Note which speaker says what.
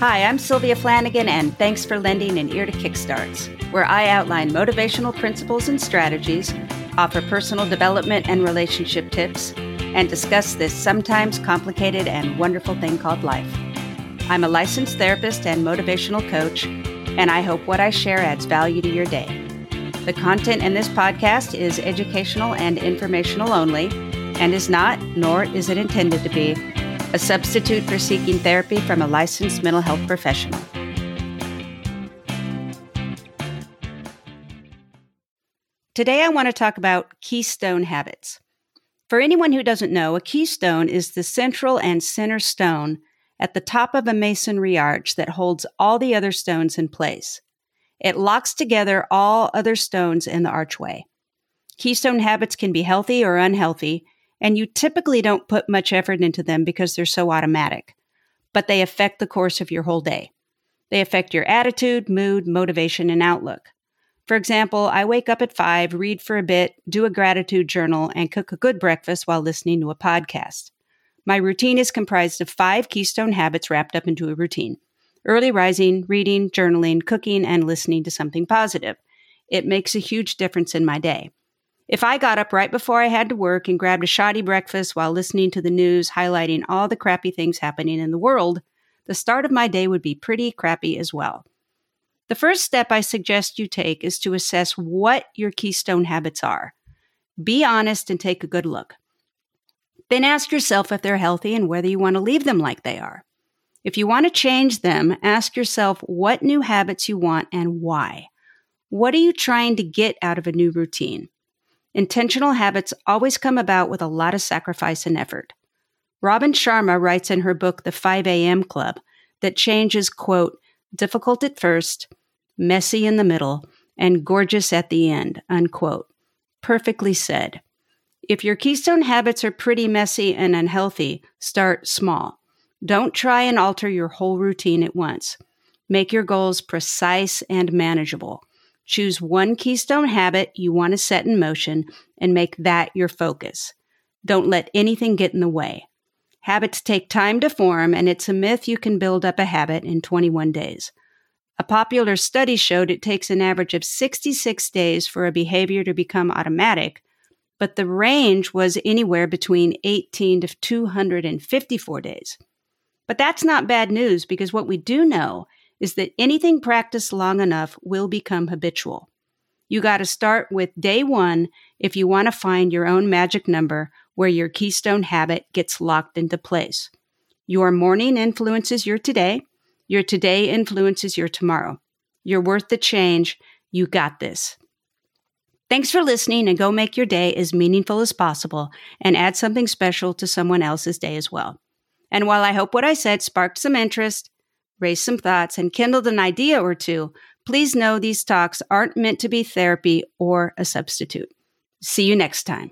Speaker 1: Hi, I'm Sylvia Flanagan, and thanks for lending an ear to Kickstarts, where I outline motivational principles and strategies, offer personal development and relationship tips, and discuss this sometimes complicated and wonderful thing called life. I'm a licensed therapist and motivational coach, and I hope what I share adds value to your day. The content in this podcast is educational and informational only, and is not, nor is it intended to be, a substitute for seeking therapy from a licensed mental health professional. Today, I want to talk about keystone habits. For anyone who doesn't know, a keystone is the central and center stone at the top of a masonry arch that holds all the other stones in place. It locks together all other stones in the archway. Keystone habits can be healthy or unhealthy, and you typically don't put much effort into them because they're so automatic, but they affect the course of your whole day. They affect your attitude, mood, motivation, and outlook. For example, I wake up at five, read for a bit, do a gratitude journal, and cook a good breakfast while listening to a podcast. My routine is comprised of five keystone habits wrapped up into a routine early rising, reading, journaling, cooking, and listening to something positive. It makes a huge difference in my day. If I got up right before I had to work and grabbed a shoddy breakfast while listening to the news highlighting all the crappy things happening in the world, the start of my day would be pretty crappy as well. The first step I suggest you take is to assess what your keystone habits are. Be honest and take a good look. Then ask yourself if they're healthy and whether you want to leave them like they are. If you want to change them, ask yourself what new habits you want and why. What are you trying to get out of a new routine? Intentional habits always come about with a lot of sacrifice and effort. Robin Sharma writes in her book, The 5 a.m. Club, that change is, quote, difficult at first, messy in the middle, and gorgeous at the end, unquote. Perfectly said. If your keystone habits are pretty messy and unhealthy, start small. Don't try and alter your whole routine at once. Make your goals precise and manageable. Choose one keystone habit you want to set in motion and make that your focus. Don't let anything get in the way. Habits take time to form, and it's a myth you can build up a habit in 21 days. A popular study showed it takes an average of 66 days for a behavior to become automatic, but the range was anywhere between 18 to 254 days. But that's not bad news because what we do know is that anything practiced long enough will become habitual. You got to start with day one if you want to find your own magic number where your keystone habit gets locked into place. Your morning influences your today, your today influences your tomorrow. You're worth the change. You got this. Thanks for listening and go make your day as meaningful as possible and add something special to someone else's day as well. And while I hope what I said sparked some interest, raised some thoughts, and kindled an idea or two, please know these talks aren't meant to be therapy or a substitute. See you next time.